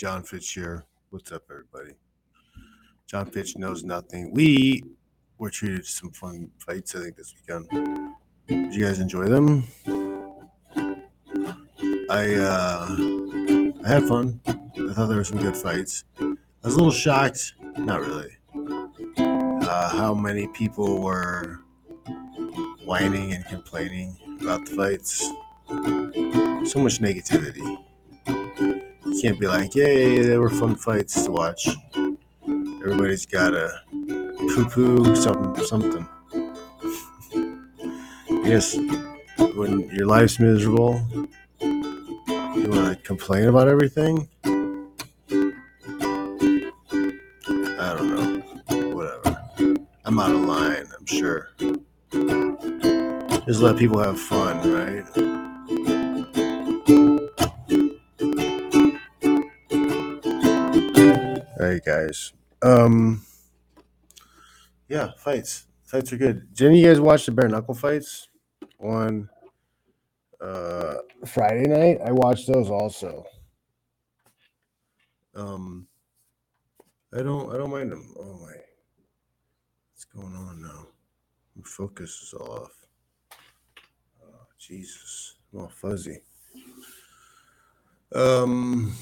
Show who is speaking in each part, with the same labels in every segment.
Speaker 1: Jon Fitch here. What's up, everybody? Jon Fitch knows nothing. We were treated to some fun fights, I think, this weekend. Did you guys enjoy them? I uh, I had fun. I thought there were some good fights. I was a little shocked, not really, uh, how many people were whining and complaining about the fights. So much negativity. Can't be like, yay, they were fun fights to watch. Everybody's got to poo poo something, something. yes, when your life's miserable, you want to complain about everything. I don't know. Whatever. I'm out of line, I'm sure. Just let people have fun, right? Right, guys. Um, yeah, fights. Fights are good. Did any of you guys watch the bare knuckle fights on uh Friday night? I watched those also. Um, I don't. I don't mind them. Oh my, what's going on now? My focus is off. Oh, Jesus, I'm all fuzzy. Um.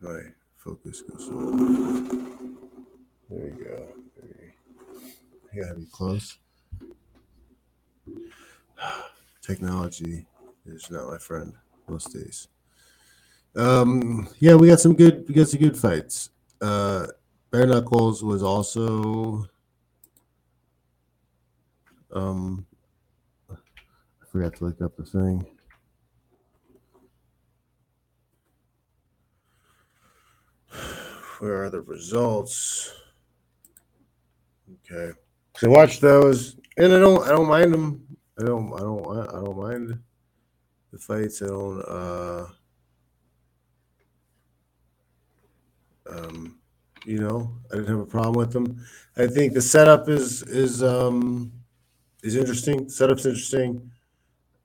Speaker 1: Did my focus goes? There you go. You gotta be close. Technology is not my friend most days. Um, yeah, we got some good. We got some good fights. Uh, Bare Knuckles was also. Um, I forgot to look up the thing. Where are the results? Okay, so watch those, and I don't. I don't mind them. I don't. I don't. I don't mind the fights. I don't. Uh, um, you know, I didn't have a problem with them. I think the setup is is um is interesting. Setup's interesting.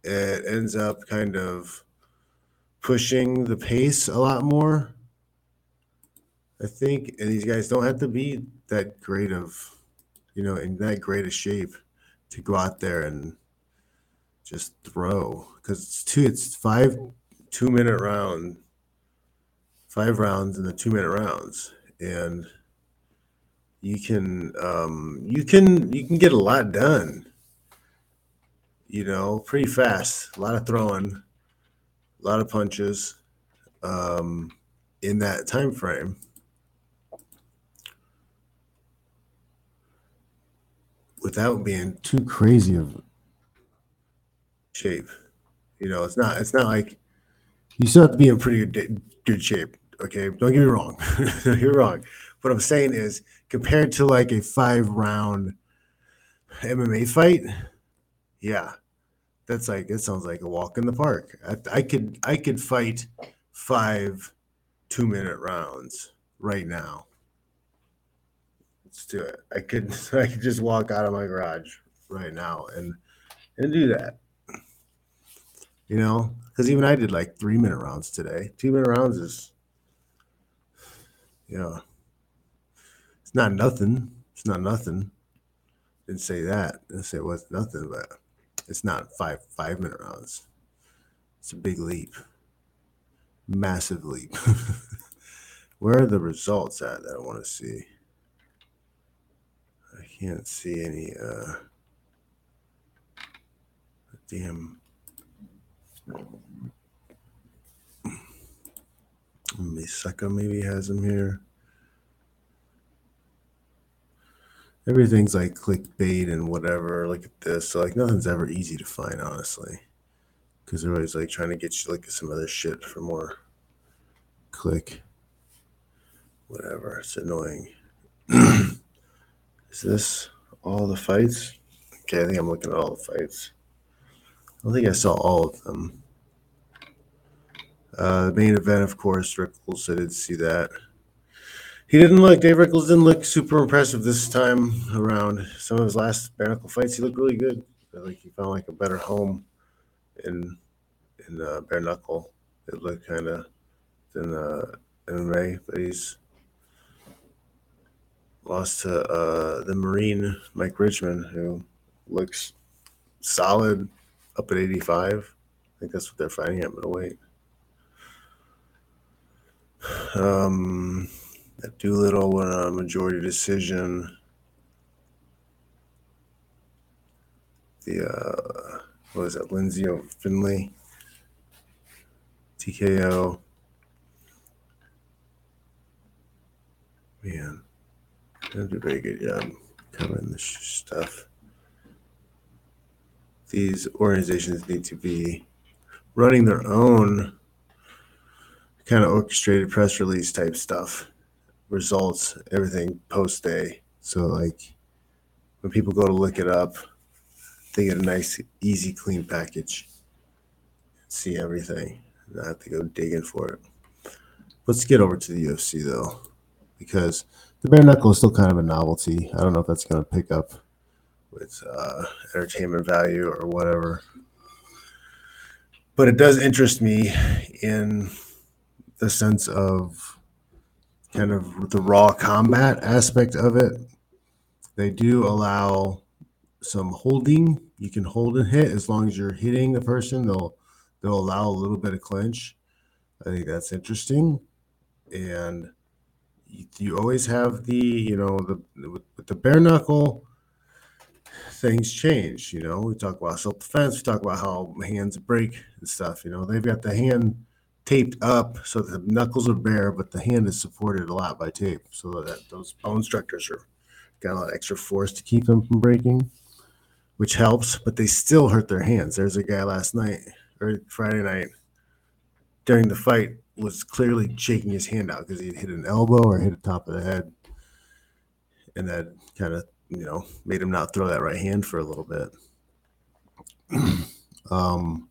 Speaker 1: It ends up kind of pushing the pace a lot more. I think, and these guys don't have to be that great of, you know, in that great of shape to go out there and just throw because it's two, it's five two minute round, five rounds in the two minute rounds, and you can um, you can you can get a lot done. You know, pretty fast. A lot of throwing, a lot of punches um, in that time frame. Without being too crazy of shape. You know, it's not it's not like you still have to be in pretty good shape. Okay, don't get me wrong. You're wrong. What I'm saying is, compared to like a five round MMA fight, yeah, that's like it sounds like a walk in the park. I, I could I could fight five two minute rounds right now. Let's do it. I could I could just walk out of my garage right now and and do that. You know, because even I did like three minute rounds today. Two minute rounds is, you know, it's not nothing. It's not nothing. Didn't say that. Didn't say it was nothing, but it's not five five minute rounds. It's a big leap, massive leap. Where are the results at that I want to see? Can't see any. uh Damn. Misaka maybe has him here. Everything's like clickbait and whatever. Look at this. So like nothing's ever easy to find, honestly. Because they're always like trying to get you like some other shit for more click. Whatever. It's annoying. Is this all the fights? Okay, I think I'm looking at all the fights. I don't think I saw all of them. Uh, the main event, of course, Rickels. I did see that. He didn't look. Dave Rickels didn't look super impressive this time around. Some of his last bare knuckle fights, he looked really good. I like he found like a better home in in uh, bare knuckle. It looked kind of in uh, MMA, but he's lost to uh, the Marine Mike Richman, who looks solid up at 85. I think that's what they're fighting at middleweight. Um, Doolittle won a majority decision. The uh, what was that? Lindsay Finley TKO. Man, do a very good job covering this stuff. These organizations need to be running their own kind of orchestrated press release type stuff, results, everything post day. So, like when people go to look it up, they get a nice, easy, clean package, see everything, not have to go digging for it. Let's get over to the UFC though, because the bare knuckle is still kind of a novelty. I don't know if that's going to pick up with uh, entertainment value or whatever. But it does interest me in the sense of kind of the raw combat aspect of it. They do allow some holding. You can hold and hit as long as you're hitting the person. They'll they'll allow a little bit of clinch. I think that's interesting, and you, always have the you know the with, with the bare knuckle things change. You know, we talk about self defense. We talk about how hands break and stuff. You know, they've got the hand taped up so the knuckles are bare, but the hand is supported a lot by tape, so that those bone structures are got a lot of extra force to keep them from breaking, which helps. But they still hurt their hands. There's a guy last night or Friday night during the fight was clearly shaking his hand out because he hit an elbow or hit the top of the head, and that kind of you know, made him not throw that right hand for a little bit. um,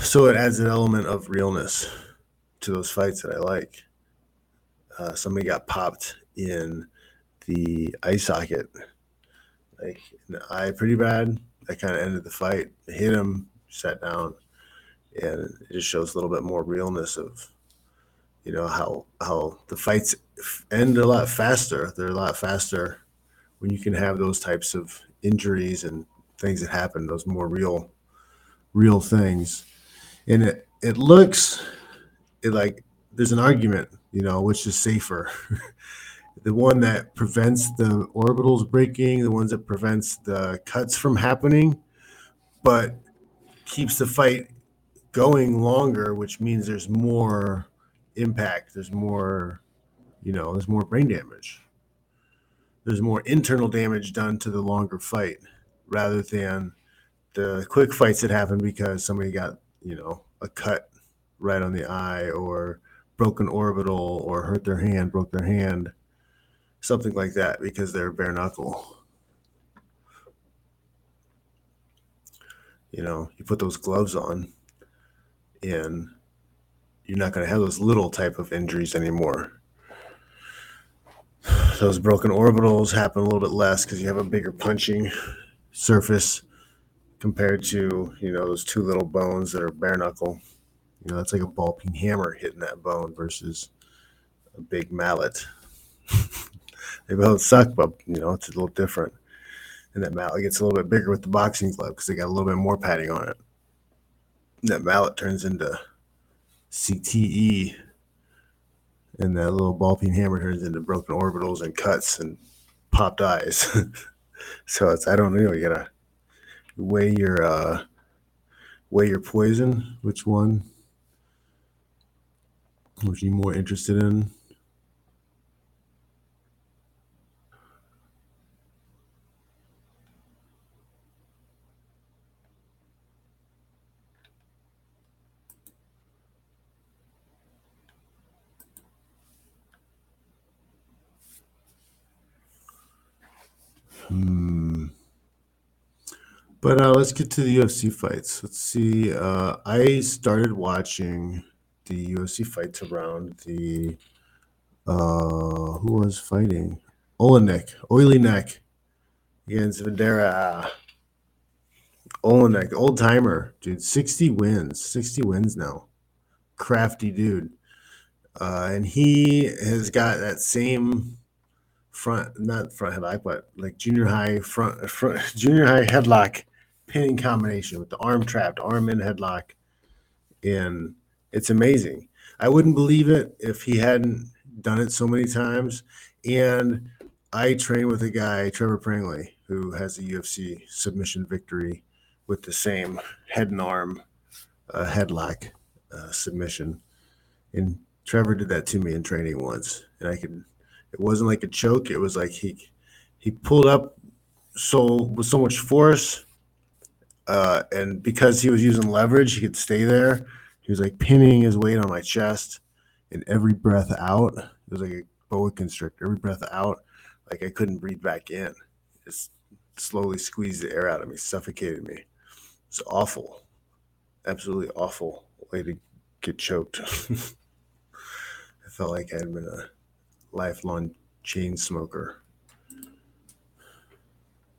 Speaker 1: so it adds an element of realness to those fights that I like. Uh, somebody got popped in the eye socket, like the eye, pretty bad. That kind of ended the fight. hit him, sat down, and it just shows a little bit more realness of you know how how the fights end a lot faster. They're a lot faster when you can have those types of injuries and things that happen. Those more real, real things, and it it looks it like there's an argument, you know, which is safer. the one that prevents the orbitals breaking, the ones that prevents the cuts from happening, but keeps the fight going longer, which means there's more impact. There's more, you know, there's more brain damage. There's more internal damage done to the longer fight rather than the quick fights that happen because somebody got, you know, a cut right on the eye or broken orbital or hurt their hand, broke their hand, something like that because they're bare knuckle. You know, you put those gloves on and you're not going to have those little type of injuries anymore. Those broken orbitals happen a little bit less because you have a bigger punching surface compared to you know those two little bones that are bare knuckle. You know that's like a ball peen hammer hitting that bone versus a big mallet. they both suck, but you know it's a little different. And that mallet gets a little bit bigger with the boxing glove because they got a little bit more padding on it. That mallet turns into CTE, and that little ball peen hammer turns into broken orbitals and cuts and popped eyes. so it's I don't know. You gotta weigh your uh, weigh your poison. Which one? Which you more interested in? Hmm. But uh, let's get to the UFC fights. Let's see. Uh, I started watching the UFC fights around the uh, who was fighting Oleynik, Oily Neck against Vanderaa. Oleynik, old timer, dude, 60 wins, 60 wins now. Crafty dude. Uh, and he has got that same front, not front headlock, but like junior high front, front junior high headlock pinning combination with the arm trapped, arm in headlock. And it's amazing. I wouldn't believe it if he hadn't done it so many times. And I train with a guy, Trevor Prangley, who has a UFC submission victory with the same head and arm uh, headlock uh, submission. And Trevor did that to me in training once, and I could. It wasn't like a choke. It was like he he pulled up so with so much force, uh, and because he was using leverage, he could stay there. He was like pinning his weight on my chest, and every breath out, it was like a boa constrictor. Every breath out, like I couldn't breathe back in. Just slowly squeezed the air out of me, suffocated me. It's awful, absolutely awful way to get choked. I felt like I had been a lifelong chain smoker.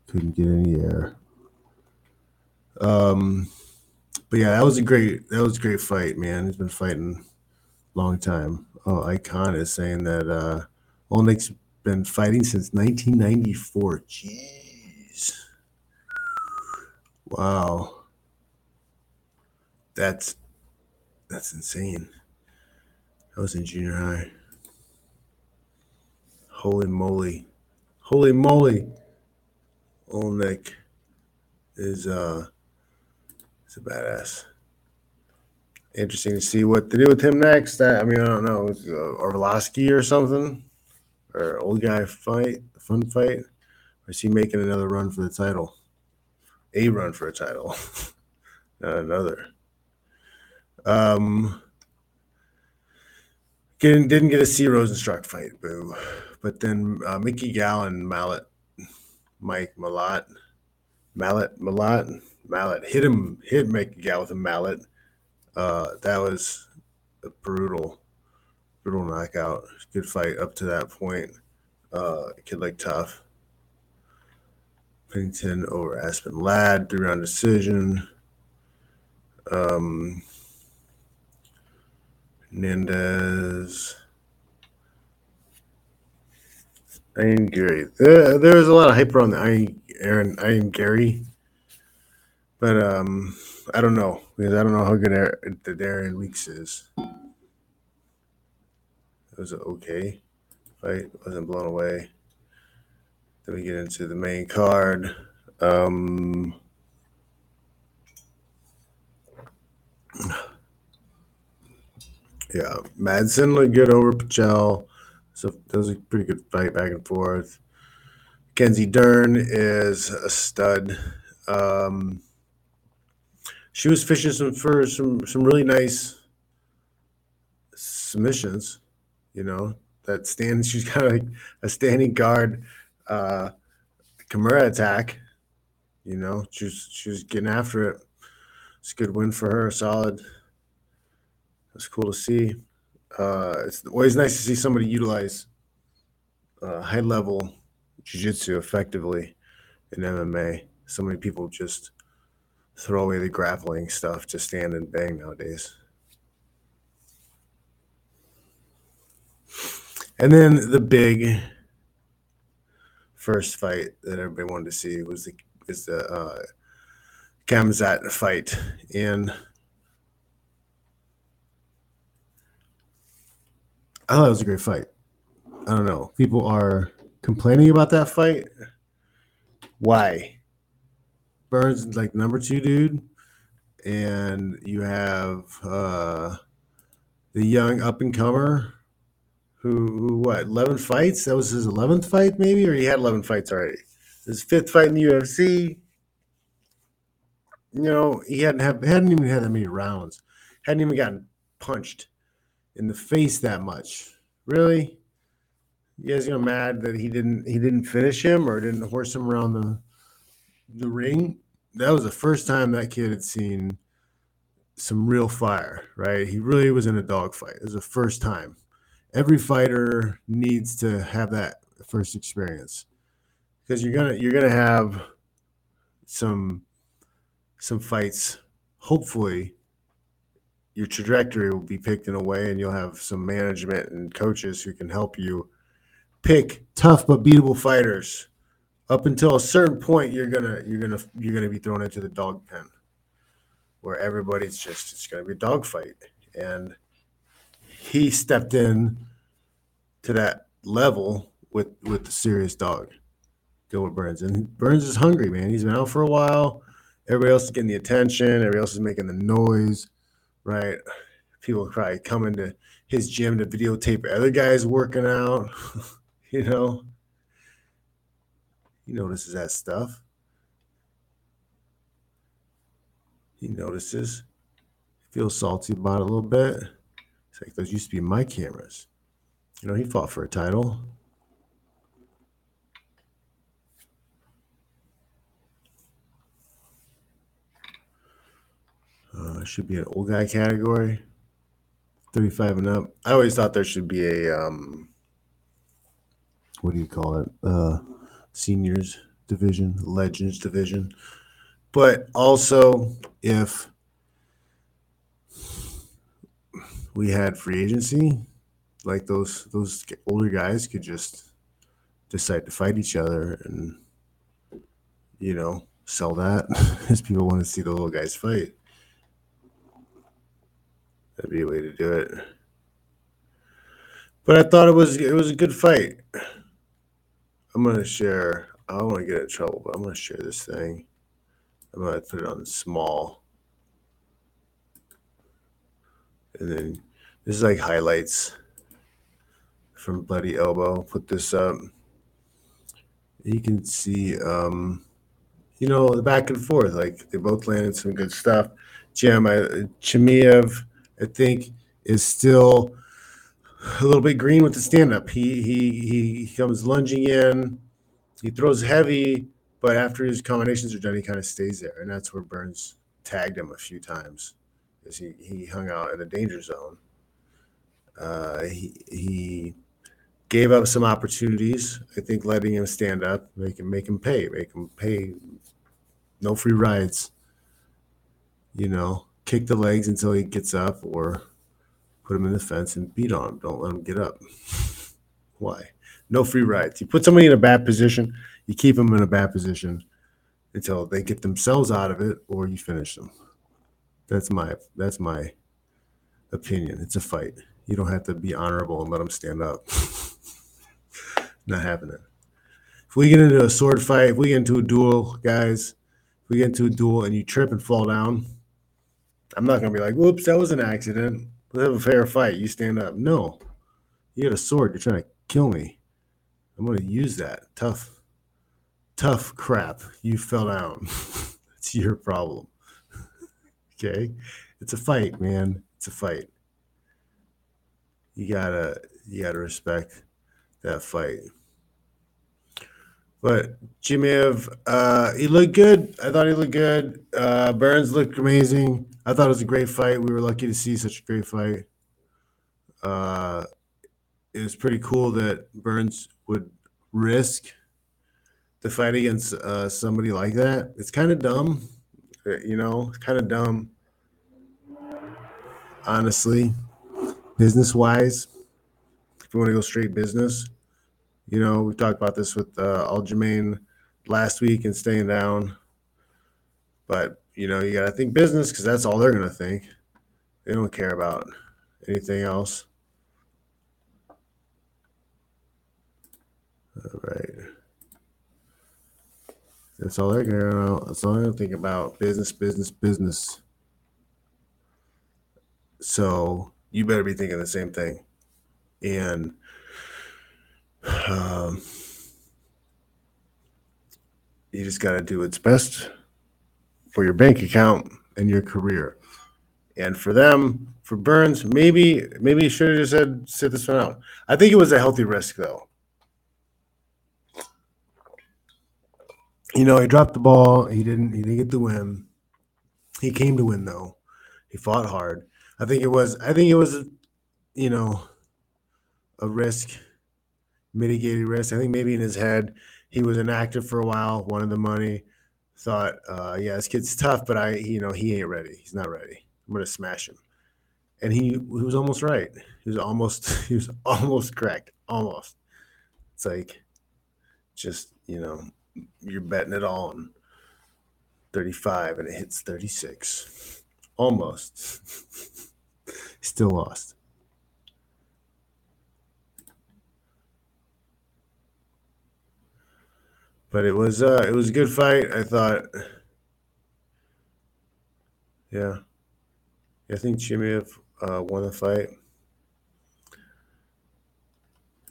Speaker 1: Couldn't get any air. Um, but yeah, that was a great that was a great fight, man. He's been fighting a long time. Oh, Icon is saying that uh Oleynik's been fighting since 1994. Jeez. Wow. That's that's insane. I was in junior high. Holy moly. Holy moly. Oleynik is uh is a badass. Interesting to see what to do with him next. I, I mean, I don't know, uh, Arlovsky or something, or old guy fight, fun fight, or is he making another run for the title? A run for a title, not another. Um, didn't didn't get to see Rozenstruik fight, boo. But then uh, Mickey Gallon, Mallet, Mike Malott, Mallet, Malott, Mallet hit him, hit Mickey Gallon with a mallet. Uh, that was a brutal, brutal knockout. Good fight up to that point. Uh, kid like tough. Pennington over Aspen Ladd, three round decision. Um. Ian Garry. There, there was a lot of hype around the Iron Aaron Ian Garry, but um, I don't know because I don't know how good Aaron, the Darren Weeks is. It was okay fight. wasn't blown away. Then we get into the main card. Um, yeah, Madsen looked good over Pichel. So that was a pretty good fight back and forth. Kenzie Dern is a stud. Um, she was fishing some for some some really nice submissions. You know that stand. She's of like a standing guard. Uh, Kimura attack. You know she was she was getting after it. It's a good win for her. Solid. It's cool to see. Uh, it's always nice to see somebody utilize uh, high level jiu-jitsu effectively in MMA. So many people just throw away the grappling stuff to stand and bang nowadays. And then the big first fight that everybody wanted to see was the is the uh, Khamzat fight, and I thought it was a great fight. I don't know. People are complaining about that fight. Why? Burns is like number two dude, and you have uh, the young up and comer who, who what eleven fights? That was his eleventh fight, maybe, or he had eleven fights already. His fifth fight in the UFC. You know, he hadn't have hadn't even had that many rounds. Hadn't even gotten punched in the face that much. Really? You guys are mad that he didn't he didn't finish him or didn't horse him around the the ring? That was the first time that kid had seen some real fire, right? He really was in a dogfight. It was the first time. Every fighter needs to have that first experience because you're gonna you're gonna have some some fights. Hopefully, your trajectory will be picked in a way, and you'll have some management and coaches who can help you pick tough but beatable fighters. Up until a certain point, you're gonna you're gonna you're gonna be thrown into the dog pen, where everybody's just it's gonna be a dog fight, and he stepped in to that level with with the serious dog, Gilbert Burns, and Burns is hungry, man. He's been out for a while. Everybody else is getting the attention. Everybody else is making the noise, right? People probably coming to his gym to videotape other guys working out. you know, he notices that stuff. He notices, feels salty about it a little bit. It's like those used to be my cameras. You know, he fought for a title. Uh, should be an old guy category, 35 and up. I always thought there should be a um, what do you call it? Uh, seniors division, legends division. But also, if we had free agency, like those those older guys could just decide to fight each other and you know sell that as people want to see the little guys fight. That'd be a way to do it. But I thought it was it was a good fight. I'm gonna share. I don't want to get in trouble, but I'm gonna share this thing. I'm gonna put it on small, and then this is like highlights from Bloody Elbow. Put this up. You can see, um, you know, the back and forth. Like they both landed some good stuff. Jim Chimaev, I think, is still a little bit green with the stand up. He he he comes lunging in. He throws heavy, but after his combinations are done, he kind of stays there, and that's where Burns tagged him a few times, as he he hung out in the danger zone. Uh, he he gave up some opportunities. I think letting him stand up, make him make him pay, make him pay. No free rides. You know, kick the legs until he gets up, or put him in the fence and beat on him. Don't let him get up. Why? No free rides. You put somebody in a bad position, you keep them in a bad position until they get themselves out of it, or you finish them. That's my that's my opinion. It's a fight. You don't have to be honorable and let them stand up. Not happening. If we get into a sword fight, if we get into a duel, guys, if we get into a duel and you trip and fall down, I'm not gonna be like, "Whoops, that was an accident." Let's have a fair fight. You stand up. No, you got a sword. You're trying to kill me. I'm to use that. Tough, tough crap. You fell down. it's your problem. okay? It's a fight, man. It's a fight. You gotta, you gotta respect that fight. But Chimaev, uh, he looked good. I thought he looked good. Uh, Burns looked amazing. I thought it was a great fight. We were lucky to see such a great fight. Uh, it was pretty cool that Burns would risk the fight against uh, somebody like that. It's kind of dumb, uh, you know, It's kind of dumb, honestly, business wise. If you want to go straight business, you know, we talked about this with uh, Aljamain last week and staying down. But, you know, you got to think business because that's all they're going to think. They don't care about anything else. All right. That's all they're going to That's all they're think about. Business, business, business. So you better be thinking the same thing. And um, you just got to do what's best for your bank account and your career. And for them, for Burns, maybe maybe he should have just said sit this one out. I think it was a healthy risk though. You know, he dropped the ball. He didn't. He didn't get the win. He came to win though. He fought hard. I think it was. I think it was. You know, a risk mitigated risk. I think maybe in his head he was inactive for a while, wanted the money, thought, uh, yeah, this kid's tough, but I, you know, he ain't ready. He's not ready. I'm gonna smash him. And he, he was almost right. He was almost he was almost correct. Almost. It's like just, you know, you're betting it on 35 and it hits 36. Almost. Still lost. But it was uh it was a good fight. I thought yeah. I think Chimaev uh, won the fight.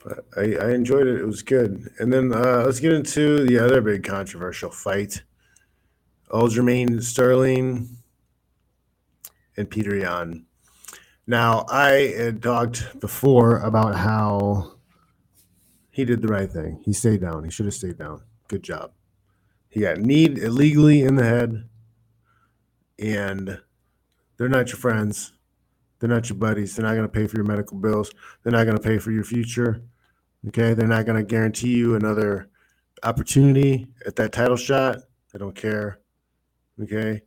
Speaker 1: But I, I enjoyed it. It was good. And then uh, let's get into the other big controversial fight. Aljamain Sterling and Peter Yan. Now, I had talked before about how he did the right thing. He stayed down. He should have stayed down. Good job. He got kneed illegally in the head, and they're not your friends. They're not your buddies. They're not going to pay for your medical bills. They're not going to pay for your future. Okay. They're not going to guarantee you another opportunity at that title shot. They don't care. Okay.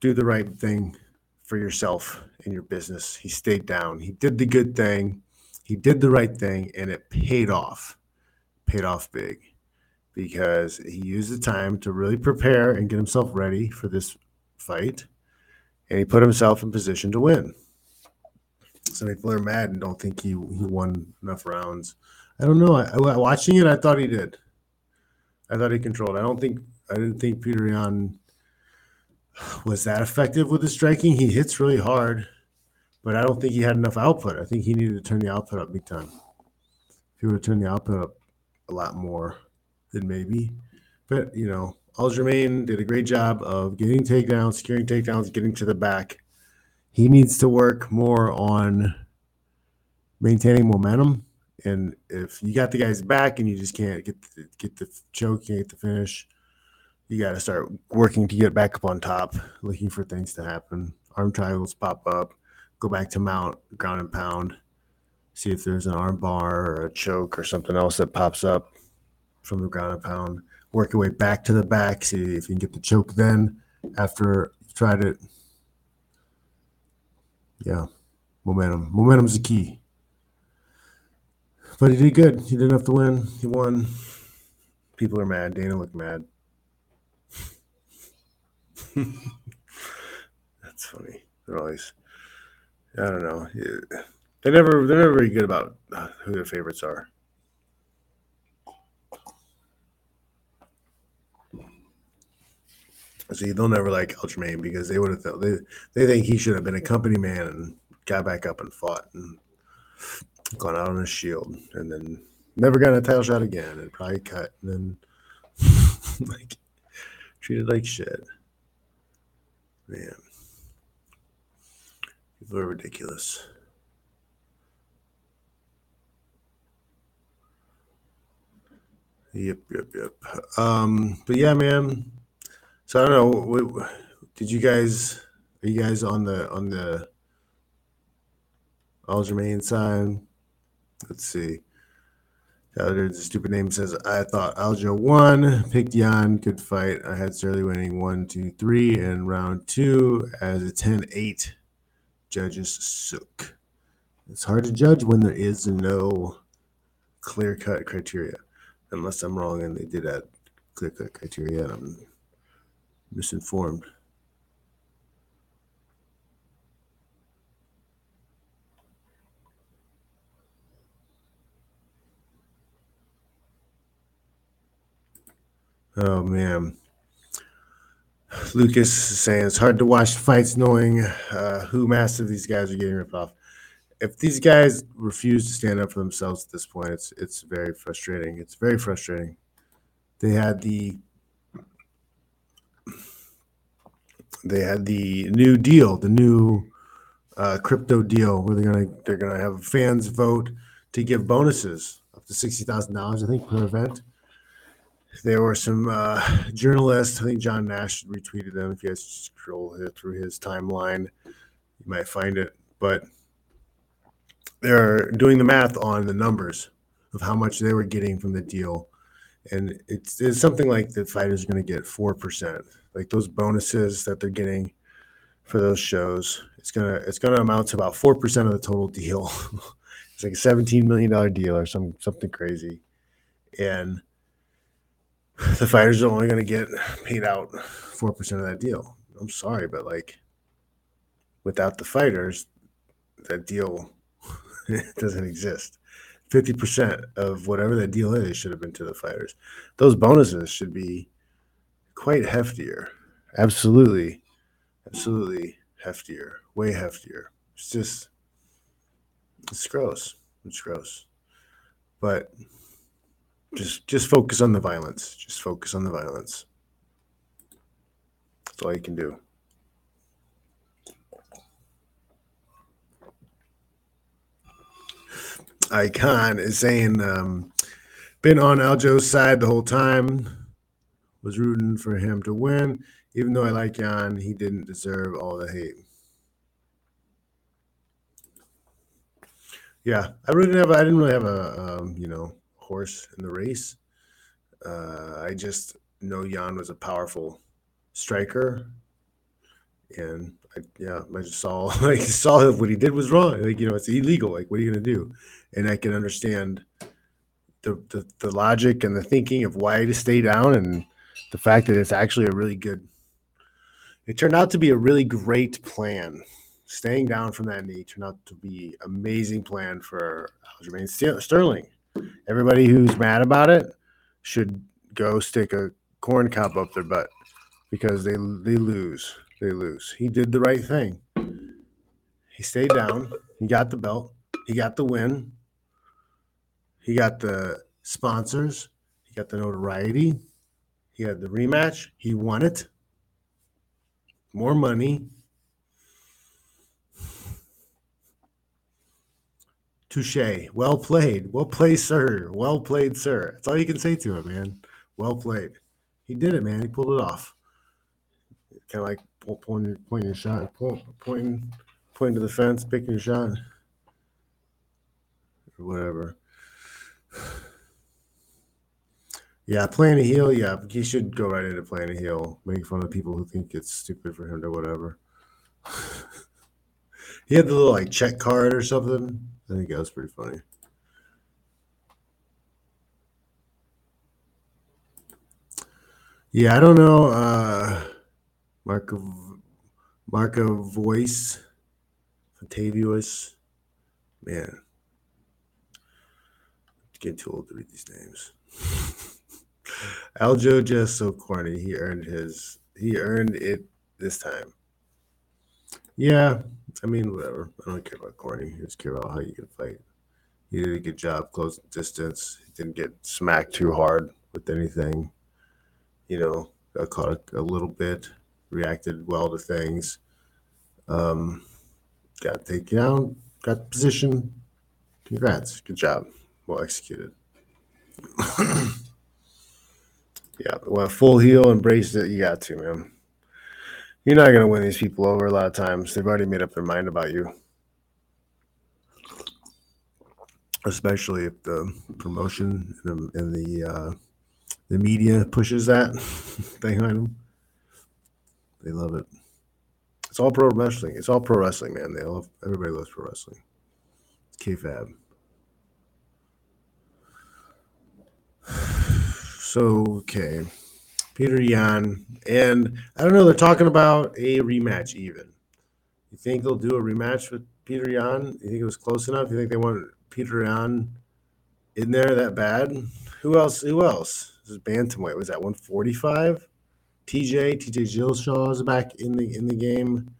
Speaker 1: Do the right thing for yourself and your business. He stayed down. He did the good thing. He did the right thing and it paid off. Paid off big because he used the time to really prepare and get himself ready for this fight and he put himself in position to win. Some people are mad and don't think he, he won enough rounds. I don't know. I, I, watching it, I thought he did. I thought he controlled. I don't think I didn't think Peter Yan was that effective with his striking. He hits really hard, but I don't think he had enough output. I think he needed to turn the output up big time. If he would have turned the output up a lot more, then maybe. But you know, Aljamain did a great job of getting takedowns, securing takedowns, getting to the back. He needs to work more on maintaining momentum. And if you got the guys back and you just can't get the, get the choke, can't get the finish, you got to start working to get back up on top, looking for things to happen. Arm triangles pop up, go back to mount, ground and pound, see if there's an arm bar or a choke or something else that pops up from the ground and pound work your way back to the back, see if you can get the choke then after you tried it. Yeah, momentum. Momentum's the key. But he did good. He didn't have to win. He won. People are mad. Dana looked mad. That's funny. They're always, I don't know. They're never, they're never very good about uh, who their favorites are. See, they'll never like Aljamain because they would have thought they they think he should have been a company man and got back up and fought and gone out on his shield and then never got a title shot again and probably cut and then like treated like shit. Man, people are ridiculous. Yep, yep, yep. Um, but yeah, man so I don't know. What, did you guys? Are you guys on the on the Aljamain side? Let's see. The stupid name says I thought Aljo won. Picked Yan. Good fight. I had Sterling winning one, two, three, and round two as a 10-8. Judges sook. It's hard to judge when there is no clear cut criteria, unless I'm wrong and they did add clear cut criteria. I'm misinformed. Oh man. Lucas is saying it's hard to watch fights knowing uh, who massive these guys are getting ripped off. If these guys refuse to stand up for themselves at this point, it's it's very frustrating. It's very frustrating. They had the they had the new deal, the new uh, crypto deal, where they're gonna they're gonna have fans vote to give bonuses up to sixty thousand dollars, I think, per event. There were some uh, journalists. I think John Nash retweeted them. If you guys scroll through his timeline, you might find it. But they're doing the math on the numbers of how much they were getting from the deal, and it's, it's something like the fighters are going to get four percent, like those bonuses that they're getting for those shows. It's gonna it's gonna amount to about four percent of the total deal. it's like a seventeen million dollar deal or some something crazy, and the fighters are only going to get paid out four percent of that deal. I'm sorry, but like without the fighters, that deal doesn't exist. 50% of whatever that deal is should have been to the fighters. Those bonuses should be quite heftier. Absolutely, absolutely heftier, way heftier. It's just, it's gross. It's gross. But just, just focus on the violence. Just focus on the violence. That's all you can do. Icon is saying, um, been on Aljo's side the whole time. Was rooting for him to win. Even though I like Yan, he didn't deserve all the hate. Yeah, I really didn't have. I didn't really have a um, you know horse in the race. Uh, I just know Yan was a powerful striker, and I, yeah, I just saw like saw what he did was wrong. Like you know, it's illegal. Like what are you gonna do? And I can understand the, the the logic and the thinking of why to stay down, and the fact that it's actually a really good. It turned out to be a really great plan. Staying down from that knee turned out to be amazing plan for Aljamain Sterling. Everybody who's mad about it should go stick a corn cob up their butt because they they lose they lose. He did the right thing. He stayed down. He got the belt. He got the win. He got the sponsors. He got the notoriety. He had the rematch. He won it. More money. Touche. Well played. Well played, sir. Well played, sir. That's all you can say to him, man. Well played. He did it, man. He pulled it off. Kind of like pointing, pointing your shot, pointing, pointing to the fence, picking your shot, or whatever. Yeah, playing a heel. Yeah, he should go right into playing a heel, making fun of people who think it's stupid for him to whatever. he had the little like check card or something. I think that was pretty funny. Yeah, I don't know. Uh, Marco, Marco Voice, Fantavious. Man, getting too old to read these names. Aljo just so corny. He earned his. He earned it this time. Yeah, I mean, whatever. I don't care about corny. I just care about how you can fight. He did a good job closing distance. He didn't get smacked too hard with anything. You know, got caught a, a little bit reacted well to things. Um, got taken down, got the position. Congrats, good job, well executed. yeah, well, full heel, embrace it. You got to, man. You're not gonna win these people over a lot of times. They've already made up their mind about you. Especially if the promotion and the, and the, uh, the media pushes that behind them. They love it. It's all pro wrestling. It's all pro wrestling, man. They love everybody loves pro wrestling. It's kayfabe. So okay. Peter Yan. And I don't know, they're talking about a rematch even. You think they'll do a rematch with Peter Yan? You think it was close enough? You think they want Peter Yan in there that bad? Who else? Who else? This is Bantamweight. Was that 145? TJ, TJ Dillashaw is back in the in the game.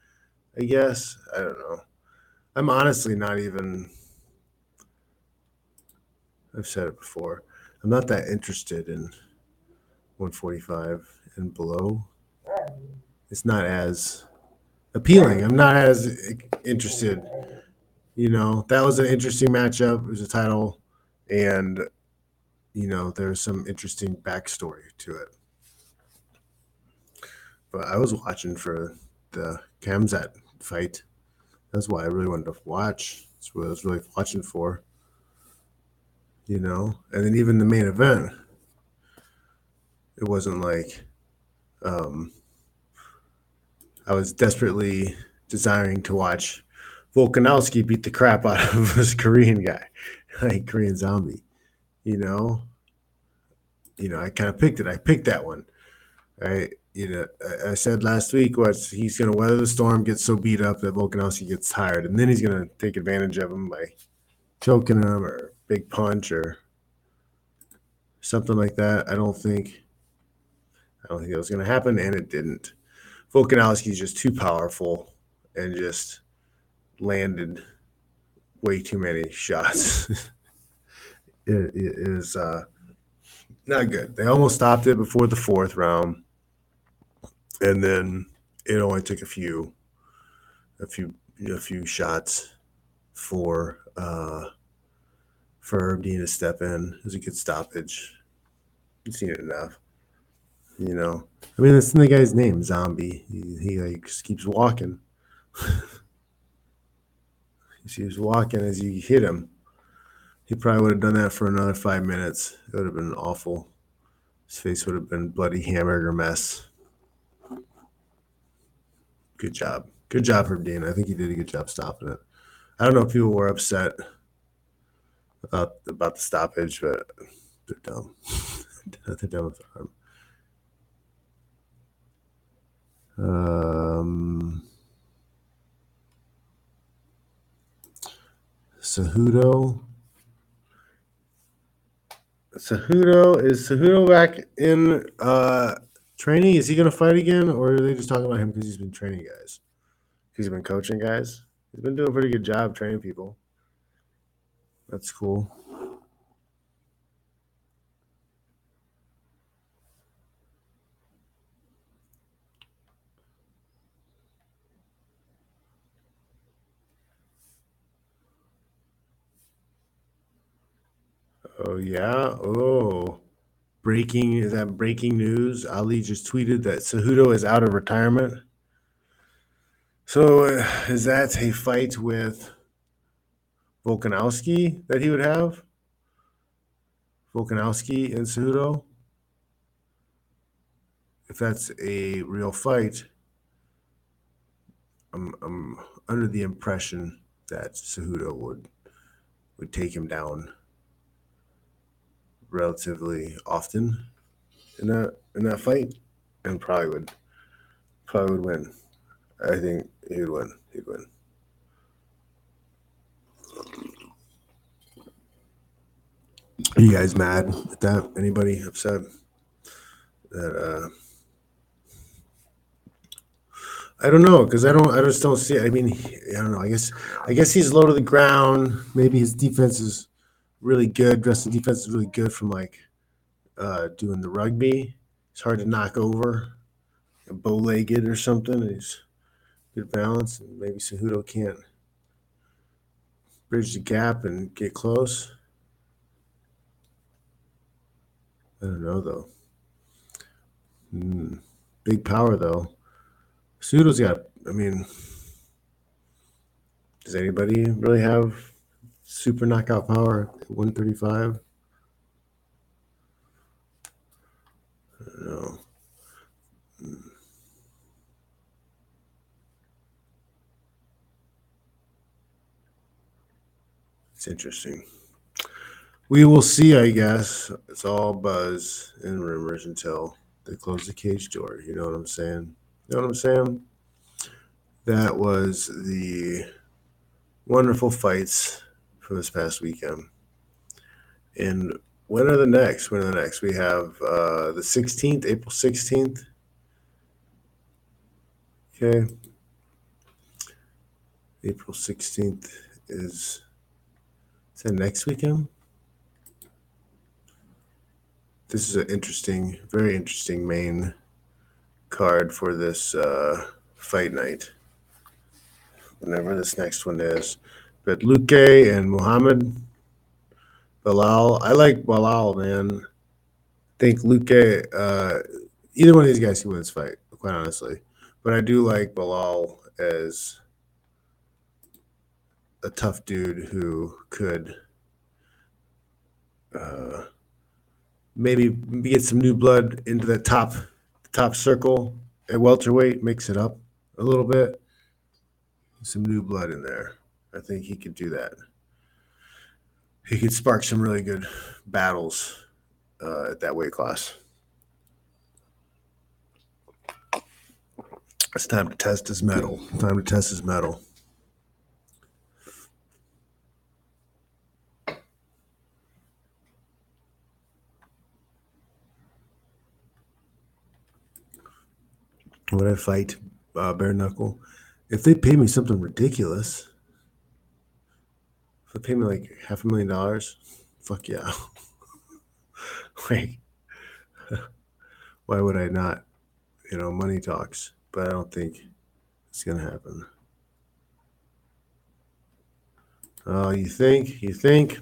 Speaker 1: I guess I don't know. I'm honestly not even. I've said it before. I'm not that interested in 145 and below. It's not as appealing. I'm not as interested. You know, that was an interesting matchup. It was a title, and you know, there's some interesting backstory to it but I was watching for the Khamzat fight. That's why I really wanted to watch. That's what I was really watching for. You know, and then even the main event. It wasn't like um, I was desperately desiring to watch Volkanovski beat the crap out of this Korean guy, like Korean zombie. You know, you know, I kind of picked it. I picked that one, right? You know, I, said last week was he's going to weather the storm, get so beat up that Volkanovski gets tired, and then he's going to take advantage of him by choking him or big punch or something like that. I don't think, I don't think it was going to happen, and it didn't. Volkanovski's just too powerful and just landed way too many shots. it, it is uh, not good. They almost stopped it before the fourth round, and then it only took a few, a few, a few shots for uh, for Dean to step in. It was a good stoppage. You've seen it enough, you know. I mean, that's the guy's name, Zombie. He, he like just keeps walking. he keeps walking as you hit him. He probably would have done that for another five minutes. It would have been awful. His face would have been bloody hamburger mess. Good job. Good job from Dean. I think he did a good job stopping it. I don't know if people were upset about about the stoppage, but they're dumb. they're dumb the. Um, Cejudo. Cejudo is Cejudo back in uh, training? Is he going to fight again, or are they just talking about him because he's been training guys? He's been coaching guys. He's been doing a pretty good job training people. That's cool. Oh yeah. Oh, breaking is that breaking news? Ali just tweeted that Cejudo is out of retirement. So uh, is that a fight with Volkanovski that he would have? Volkanovski and Cejudo? If that's a real fight, I'm, I'm under the impression that Cejudo would would take him down relatively often in that in that fight, and probably would probably would win. I think he'd win. He'd win. Are you guys mad at that? Anybody upset that? uh I don't know because I don't. I just don't see. I mean, I don't know. I guess. I guess he's low to the ground. Maybe his defense is really good. Wrestling defense is really good from like uh, doing the rugby. It's hard to knock over, bow legged or something. He's good balance, and maybe Cejudo can't bridge the gap and get close. I don't know though. Mm, big power though. Cejudo's got. I mean, does anybody really have super knockout power at 135? I don't know. It's interesting. We will see, I guess. It's all buzz and rumors until they close the cage door. You know what I'm saying? You know what I'm saying? That was the wonderful fights for this past weekend. And when are the next? When are the next? We have uh, the 16th, April 16th. Okay. April 16th is, is that next weekend? This is an interesting, very interesting main card for this uh, fight night. Whenever this next one is. But Luque and Muhammad Belal. I like Belal, man. I think Luque, uh, either one of these guys can win this fight, quite honestly. But I do like Belal as a tough dude who could uh, maybe get some new blood into the top top circle at welterweight, mix it up a little bit. Some new blood in there. I think he could do that. He could spark some really good battles uh, at that weight class. It's time to test his mettle. Time to test his mettle. Would I fight uh, bare knuckle? If they pay me something ridiculous, they pay me like half a million dollars, fuck yeah. like, why would I not? You know, money talks, but I don't think it's gonna happen. Oh, you think? You think?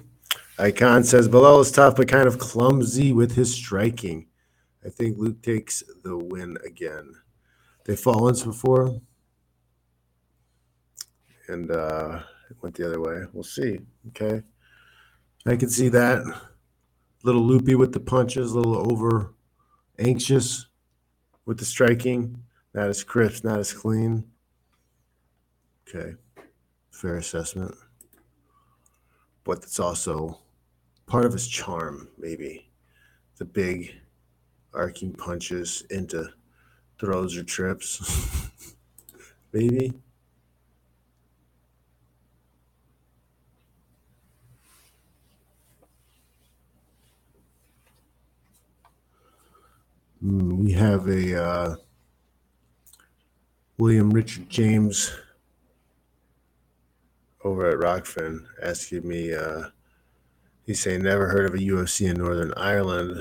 Speaker 1: Icon says Belal is tough, but kind of clumsy with his striking. I think Luque takes the win again. They fall once before, and uh, it went the other way. We'll see. Okay, I can see that. A Little loopy with the punches, a little over anxious with the striking. Not as crisp, not as clean. Okay, fair assessment. But it's also part of his charm, maybe. The big arcing punches into throws or trips. maybe. We have a uh, William Richard James over at Rockfin asking me, uh, he's saying, never heard of a UFC in Northern Ireland.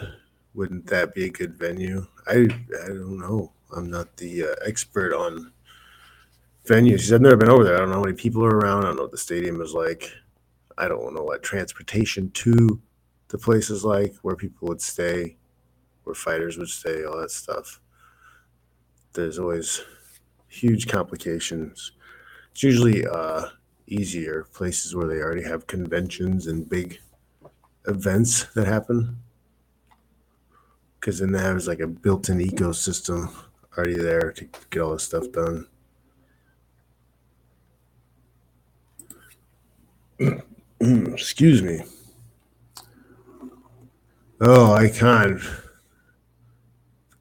Speaker 1: Wouldn't that be a good venue? I, I don't know. I'm not the uh, expert on venues. I've never been over there. I don't know how many people are around. I don't know what the stadium is like. I don't know what transportation to the place is like, where people would stay, where fighters would stay, all that stuff. There's always huge complications. It's usually uh, easier places where they already have conventions and big events that happen. Because then there's like a built in ecosystem already there to get all this stuff done. Excuse me. Oh, I can't.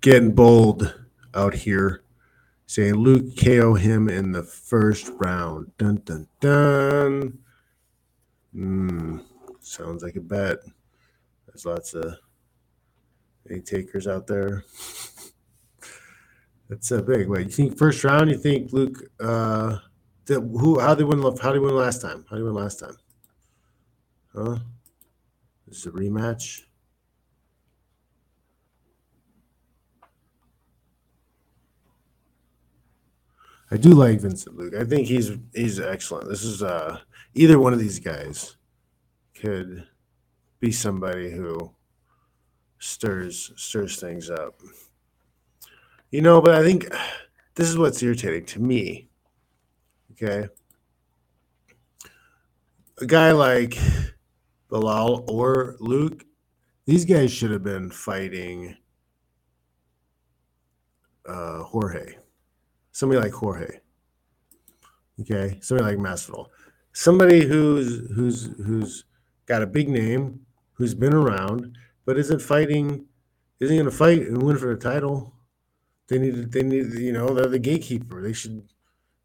Speaker 1: Getting bold out here saying Luque KO him in the first round. Dun dun dun. Hmm. Sounds like a bet. There's lots of any takers out there. That's a big. Wait, you think first round? You think Luque? Uh, who? How they win? How they win last time? How they win last time? Huh? This is a rematch. I do like Vincent Luque. I think he's he's excellent. This is uh either one of these guys could be somebody who stirs stirs things up. You know, but I think this is what's irritating to me. Okay. A guy like Belal or Luque, these guys should have been fighting uh, Jorge somebody like Jorge. Okay, somebody like Masvidal, somebody who's who's who's got a big name, who's been around, but isn't fighting, isn't going to fight and win for the title. They need, they need, you know, they're the gatekeeper. They should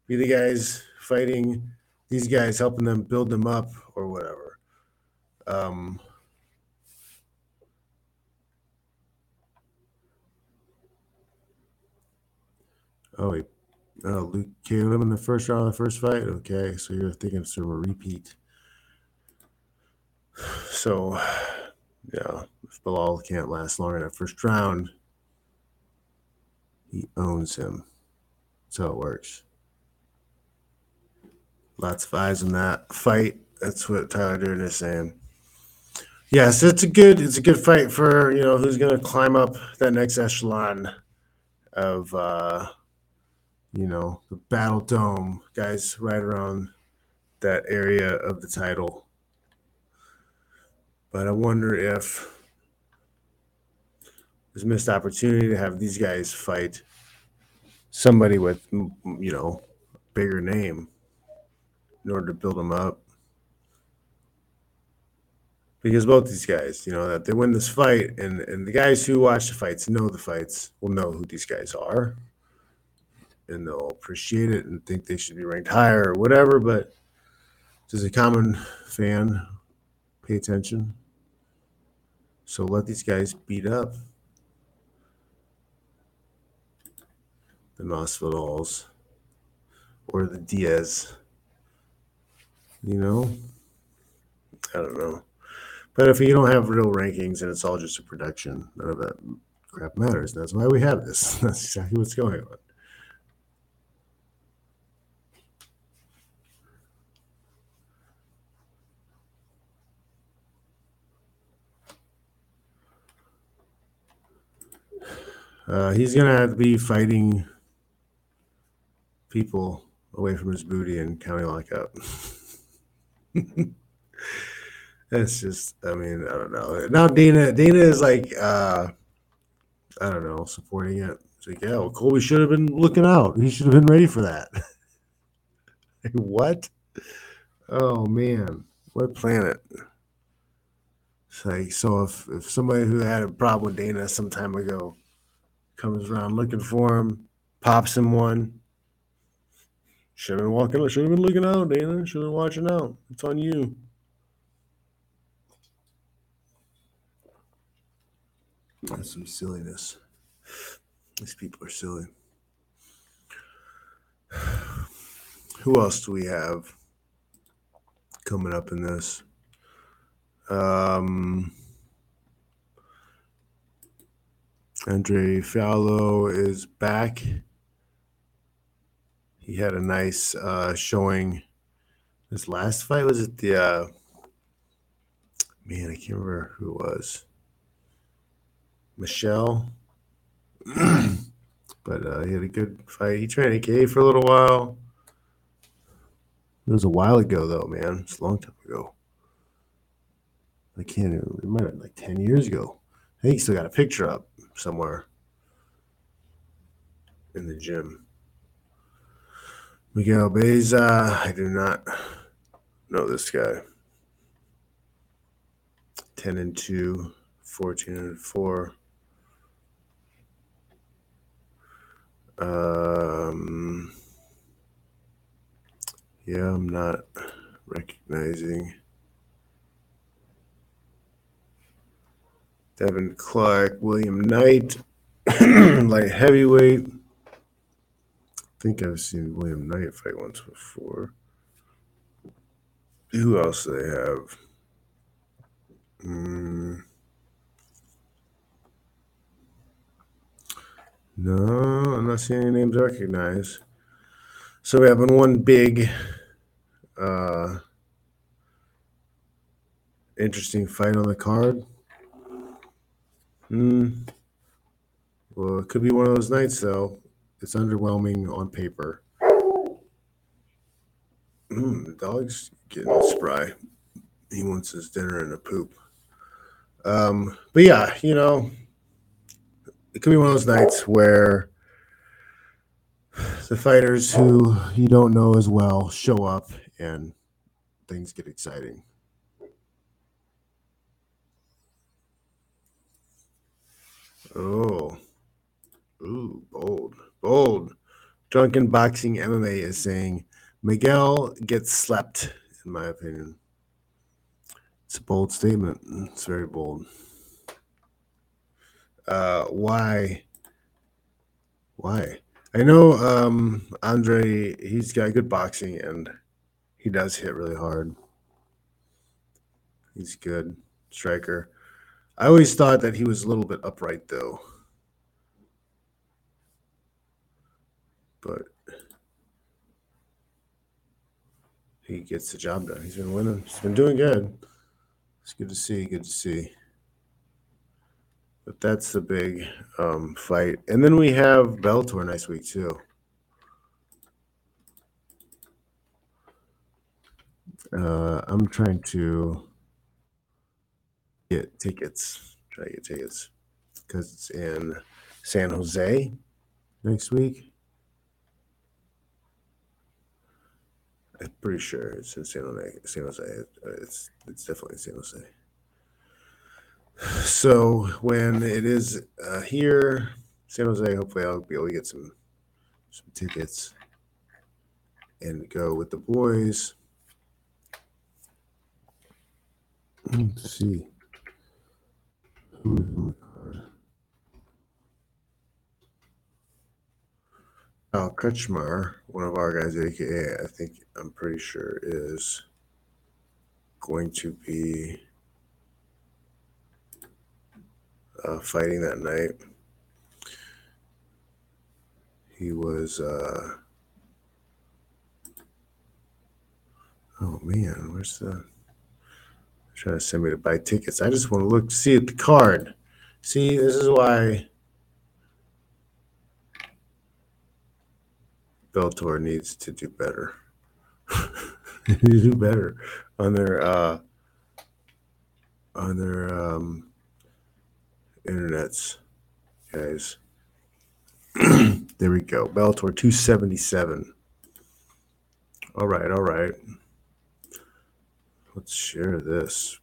Speaker 1: be the guys fighting these guys, helping them build them up or whatever. Um, oh, he Oh, Luque him in the first round of the first fight. Okay, so you're thinking it's sort of a repeat. So, yeah, if Belal can't last long in that first round, he owns him. That's how it works. Lots of eyes on that fight. That's what Tyler Durden is saying. Yes, it's a good it's a good fight for you know who's going to climb up that next echelon of uh, you know, the Battle Dome, guys right around that area of the title. But I wonder if this missed opportunity to have these guys fight somebody with you know bigger name in order to build them up because both these guys you know that they win this fight and and the guys who watch the fights know the fights will know who these guys are and they'll appreciate it and think they should be ranked higher or whatever but does a common fan pay attention so let these guys beat up the Masvidals or the Diaz. You know, I don't know. But if you don't have real rankings and it's all just a production, none of that crap matters. That's why we have this. That's exactly what's going on. Uh, he's gonna be fighting people away from his booty and county lockup. That's just, I mean, I don't know. Now Dana, Dana is like, uh, I don't know, supporting it. It's like, yeah, well, Colby should have been looking out. He should have been ready for that. like, what? Oh man, what planet? It's like, so if if somebody who had a problem with Dana some time ago comes around looking for him, pops him one, should have been walking. Should have been looking out, Dana. Should have been watching out. It's on you. That's some silliness. These people are silly. Who else do we have coming up in this? Um, Andre Fialho is back. He had a nice uh, showing. His last fight was it the uh, man? I can't remember who it was. Michel, but uh, he had a good fight. He trained AK for a little while. It was a while ago, though, man. It's a long time ago. I can't. It might have been like ten years ago. I think he still got a picture up somewhere in the gym. Miguel Baeza, I do not know this guy. 10 and 2, 14 and 4. Um, yeah, I'm not recognizing. Devin Clark, William Knight, light heavyweight. I think I've seen William Knight fight once before. Who else do they have? Mm. No, I'm not seeing any names I recognize. So we have one big, uh, interesting fight on the card. Hmm. Well, it could be one of those nights, though. It's underwhelming on paper. Mm, the dog's getting spry. He wants his dinner and a poop. Um, but yeah, you know, it could be one of those nights where the fighters who you don't know as well show up and things get exciting. Oh, ooh, bold, bold. Drunken Boxing MMA is saying Miguel gets slept, in my opinion. It's a bold statement. It's very bold. Uh, why? Why? I know um, Andre, he's got good boxing and he does hit really hard. He's good striker. I always thought that he was a little bit upright though. But he gets the job done. He's been winning. He's been doing good. It's good to see. Good to see. But that's the big um, fight. And then we have Bellator next week too. Uh, I'm trying to get tickets. Try to get tickets. because it's in San Jose next week. I'm pretty sure it's in San Jose. San Jose. It's it's definitely San Jose. So when it is uh, here, San Jose, hopefully I'll be able to get some some tickets and go with the boys. Let's see. Who is on the card? Al Kretschmar, one of our guys, aka I think I'm pretty sure is going to be uh, fighting that night. He was. Uh, oh man, where's the? Trying to send me to buy tickets. I just want to look, see at the card. See, this is why Bellator needs to do better. do better on their uh, on their um, internets, guys. there we go. Bellator 277. All right, all right. Let's share this.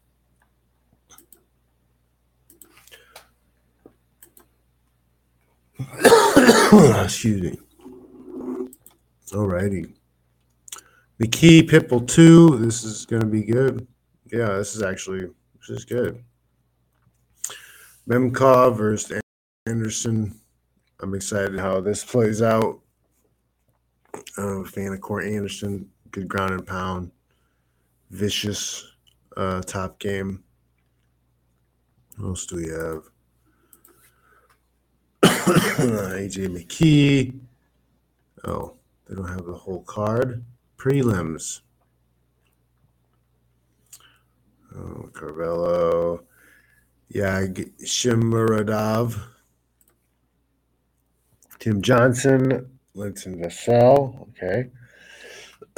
Speaker 1: Excuse me. All righty. McKee Pitbull 2. This is going to be good. Yeah, this is actually this is good. Nemkov versus Anderson. I'm excited how this plays out. Uh, I'm a fan of Corey Anderson. Good ground and pound. Vicious uh, top game. What else do we have? AJ McKee. Oh, they don't have the whole card. Prelims. Oh, Carvello. Yag Shimuradov. Tim Johnson. Linton Vassell. Okay.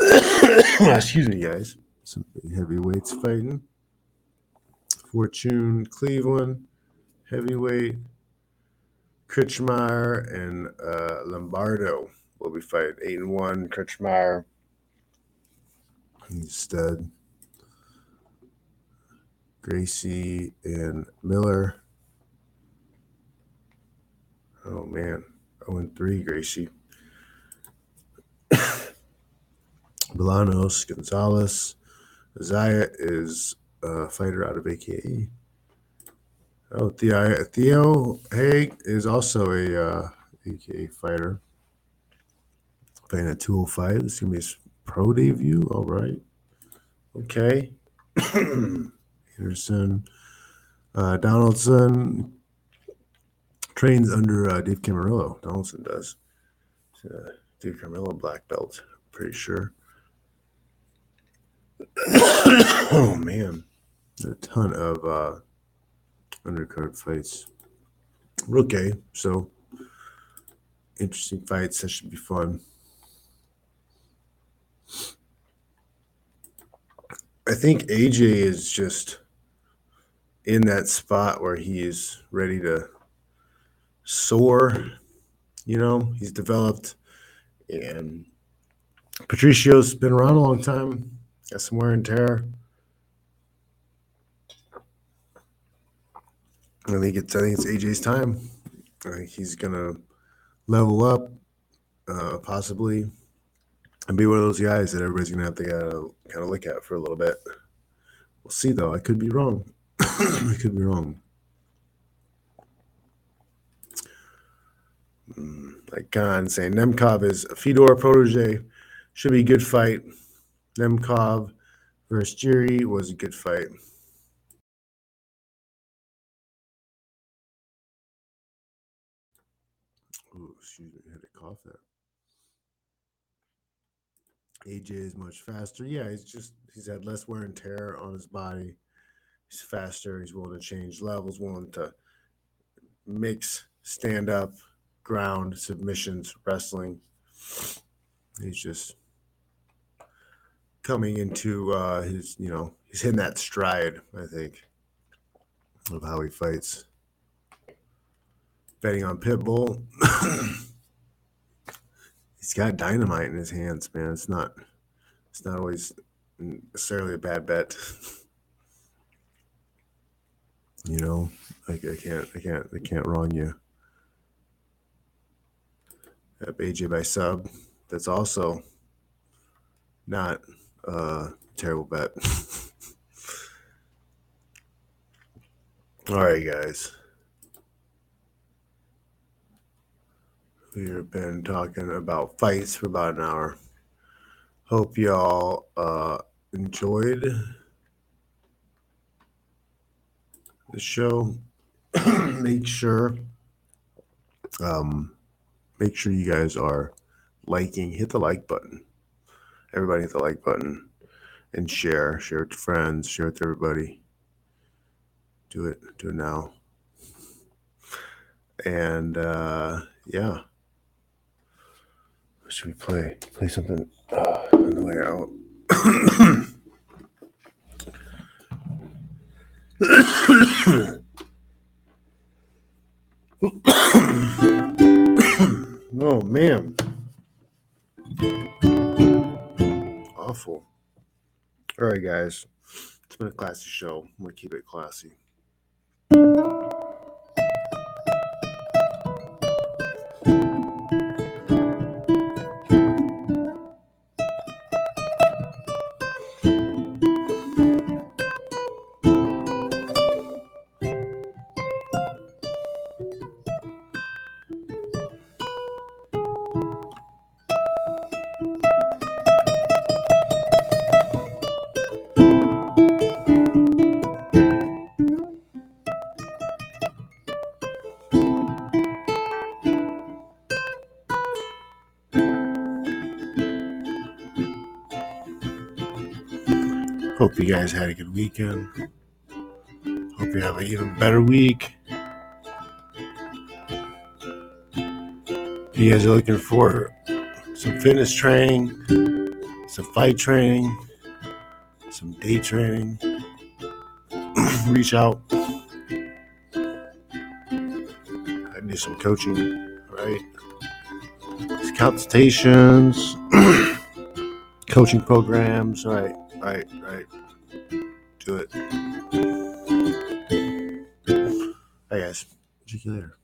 Speaker 1: Excuse me, guys. Some heavyweights fighting. Fortune Cleveland. Heavyweight. Kritchmeyer and uh, Lombardo will be fighting eight and one. Kritchmeyer, he's. Gracie and Miller. Oh man, 0 and 3, Gracie. Bolanos, Gonzalez. Zaya is a fighter out of AKA. Oh, Theo, Theo Haig is also a uh, AKA fighter. Playing at 205. This is going to be his pro debut. All right. Okay. Anderson. Uh, Donaldson trains under uh, Dave Camarillo. Donaldson does. Uh, Dave Camarillo black belt, pretty sure. oh man, a ton of uh, undercard fights. Okay, so interesting fights. That should be fun. I think AJ is just in that spot where he is ready to soar. You know, he's developed, and Patricio's been around a long time. Got some wear and tear. I think it's I think it's AJ's time. I think he's gonna level up, uh, possibly, and be one of those guys that everybody's gonna have to kind of look at for a little bit. We'll see, though. I could be wrong. I could be wrong. Mm, like Khan saying Nemkov is a Fedor protege. Should be a good fight. Nemkov versus Jiri was a good fight. I had cough. AJ is much faster. Yeah, he's just he's had less wear and tear on his body. He's faster. He's willing to change levels, willing to mix stand up, ground, submissions, wrestling. He's just coming into uh, his, you know, he's hitting that stride, I think, of how he fights. betting on Pitbull. He's got dynamite in his hands, man. It's not. It's not always necessarily a bad bet. you know, I, I can't. I can't. I can't wrong you. Up AJ by sub. That's also not a terrible bet. All right, guys. We've been talking about fights for about an hour. Hope y'all uh, enjoyed the show. make sure, um, make sure you guys are liking. Hit the like button. Everybody, hit the like button and share. Share it to friends. Share it to everybody. Do it. Do it now. And uh, yeah. What should we play? Play something uh, on the way out. Awful. All right, guys. It's been a classy show. I'm gonna keep it classy. Guys had a good weekend. Hope you have an even better week. If you guys are looking for some fitness training, some fight training, some day training, reach out. I need some coaching, right? Some consultations, coaching programs, right? Right, right. Do it. Hey guys. See you later.